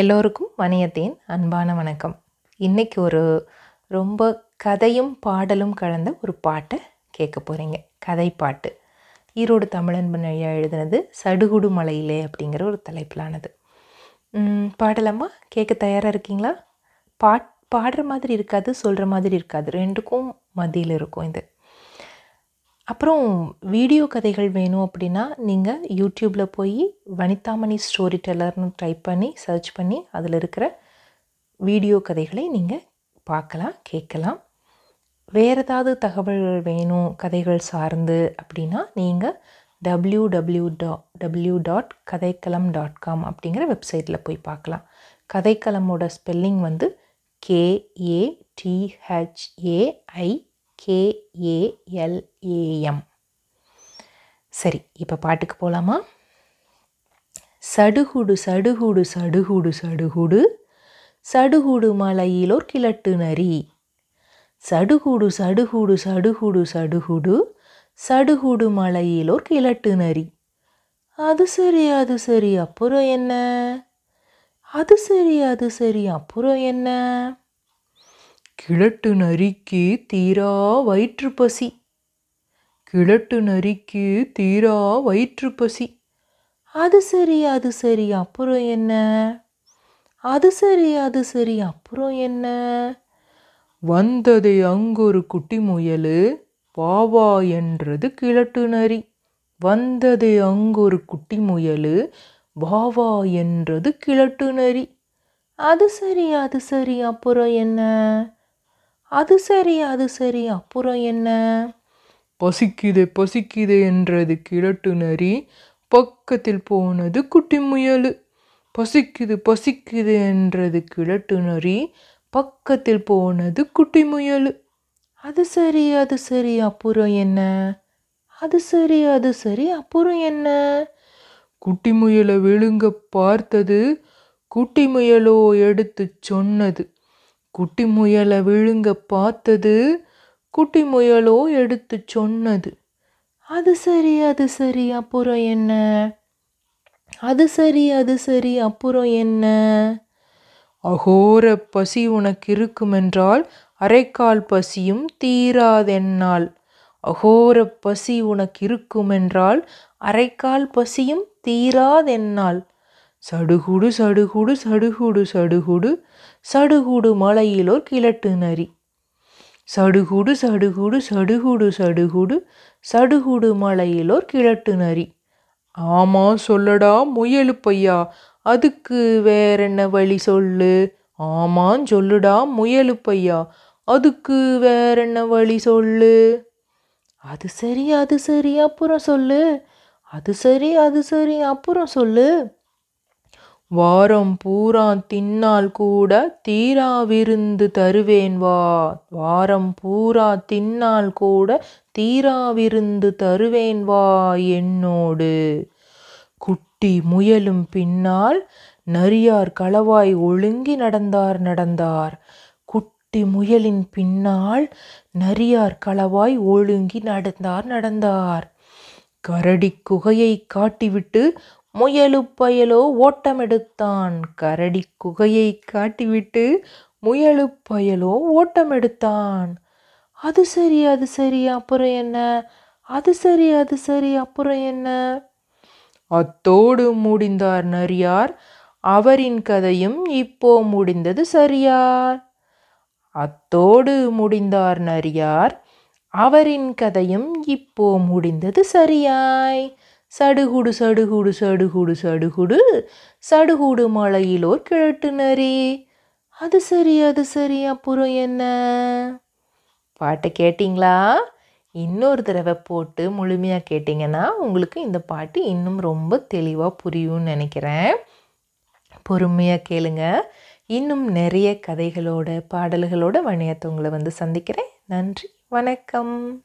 எல்லோருக்கும் வணியத்தேன் அன்பான வணக்கம். இன்றைக்கி ஒரு ரொம்ப கதையும் பாடலும் கலந்த ஒரு பாட்டை கேட்க போகிறீங்க கதை பாட்டு. ஈரோடு தமிழன்பன் ஐயா எழுதினது சடுகுடு மலையிலே அப்படிங்கிற ஒரு தலைப்பிலானது. பாடலாமா? கேட்க தயாராக இருக்கீங்களா? பாட் பாடுற மாதிரி இருக்காது சொல்கிற மாதிரி இருக்காது. ரெண்டுக்கும் மதியில் இருக்கும் இது. அப்புறம் வீடியோ கதைகள் வேணும் அப்படின்னா நீங்கள் யூடியூப்பில் போய் வனிதாமணி ஸ்டோரி டெல்லர்னு டைப் பண்ணி சர்ச் பண்ணி அதில் இருக்கிற வீடியோ கதைகளை நீங்கள் பார்க்கலாம் கேட்கலாம். வேறு ஏதாவது தகவல்கள் வேணும் கதைகள் சார்ந்து அப்படின்னா நீங்கள் டபிள்யூ டபிள்யூ டா W dot Kathaikkalam dot com அப்படிங்கிற வெப்சைட்டில் போய் பார்க்கலாம். கதைக்களமோட ஸ்பெல்லிங் வந்து கேஏடிஹெச்ஏஐ கேஏஎல்ஏஎம் சரி இப்போ பாட்டுக்கு போகலாமா சடுகுடு சடுகுடு சடுகுடு சடுகுடு சடுகுடு மலையிலோர் கிழட்டு நரி. சடுகுடு சடுகுடு சடுகுடு சடுகுடு சடுகுடு மலையிலோர் கிழட்டு நரி. அது சரி அது சரி அப்புறம் என்ன? அது சரி அது சரி அப்புறம் என்ன? கிழட்டு நரிக்கு தீரா வயிற்று பசி. கிழட்டு நரிக்கு தீரா வயிற்று பசி. அது சரி அது சரி அப்புறம் என்ன? அது சரி அது சரி அப்புறம் என்ன? வந்ததை அங்கொரு குட்டி முயல் வாவா என்றது கிழட்டு நரி. வந்ததை அங்கொரு குட்டி முயலு வாவா என்றது கிழட்டு நரி. அது சரி அது சரி அப்புறம் என்ன? அது சரி அது சரி. அப்புறம் என்ன? பசிக்குதே பசிக்குதே என்றது கிழட்டு நரி. பக்கத்தில் போனது குட்டி முயலு. பசிக்குது பசிக்குது என்றது கிழட்டு நரி. பக்கத்தில் போனது குட்டி முயலு. அது சரி அது சரி. அப்புறம் என்ன? அது சரி அது சரி. அப்புறம் என்ன? குட்டி முயலை விழுங்க பார்த்தது குட்டி முயலோ எடுத்து சொன்னது. குட்டி முயலை விழுங்க பார்த்தது குட்டி முயலோ எடுத்து சொன்னது. அது சரி அது சரி அப்புறம் என்ன? அது சரி அது சரி அப்புறம் என்ன? அகோர பசி உனக்கு இருக்குமென்றால் அரைக்கால் பசியும் தீராதென்னால். அகோர பசி உனக்கு இருக்குமென்றால் அரைக்கால் பசியும் தீராதென்னால். சடுகுடு சடுகுடு சடுகுடு சடுகுடு சடுகுடு மலையிலோர் கிழட்டு நரி. சடுகுடு சடுகுடு சடுகுடு சடுகுடு சடுகுடு மலையிலோர் கிழட்டு நரி. ஆமா சொல்லடா முயலு பையா அதுக்கு வேறென்ன வழி சொல்லு? ஆமான் சொல்லுடா முயலு பையா அதுக்கு வேறென்ன வழி சொல்லு? அது சரி அது சரி அப்புறம் சொல்லு. அது சரி அது சரி அப்புறம் சொல்லு. வாரம் பூரா தின்னால் கூட தீரா விருந்து தருவேன் வா. வாரம் பூரா தின்னால் கூட தீரா விருந்து தருவேன் வா என்னோடு. குட்டி முயலும் பின்னால் நரியார் களவாய் ஒழுங்கி நடந்தார் நடந்தார். குட்டி முயலின் பின்னால் நரியார் களவாய் ஒழுங்கி நடந்தார் நடந்தார். கரடி குகையை காட்டிவிட்டு முயலு பயலோ ஓட்டமெடுத்தான். கரடி குகையை காட்டிவிட்டு முயலு பயலோ ஓட்டமெடுத்தான். அது சரி அது சரி அப்புறம் என்ன? அது சரி அது சரி அப்புறம் என்ன? அத்தோடு முடிந்தார் நரியார். அவரின் கதையும் இப்போ முடிந்தது சரியார். அத்தோடு முடிந்தார் நரியார். அவரின் கதையும் இப்போ முடிந்தது சரியாய். சடுகுடு சடுகுடு சடுகுடு சடுகுடு சடுகுடு மலையிலோர் கிழட்டுனரே. அது சரி அது சரி அப்புறம் என்ன? பாட்டை கேட்டிங்களா? இன்னொரு தடவை போட்டு முழுமையாக கேட்டிங்கன்னா உங்களுக்கு இந்த பாட்டு இன்னும் ரொம்ப தெளிவாக புரியும்னு நினைக்கிறேன். பொறுமையாக கேளுங்க. இன்னும் நிறைய கதைகளோட பாடல்களோட வணியத்தை உங்களை வந்து சந்திக்கிறேன். நன்றி வணக்கம்.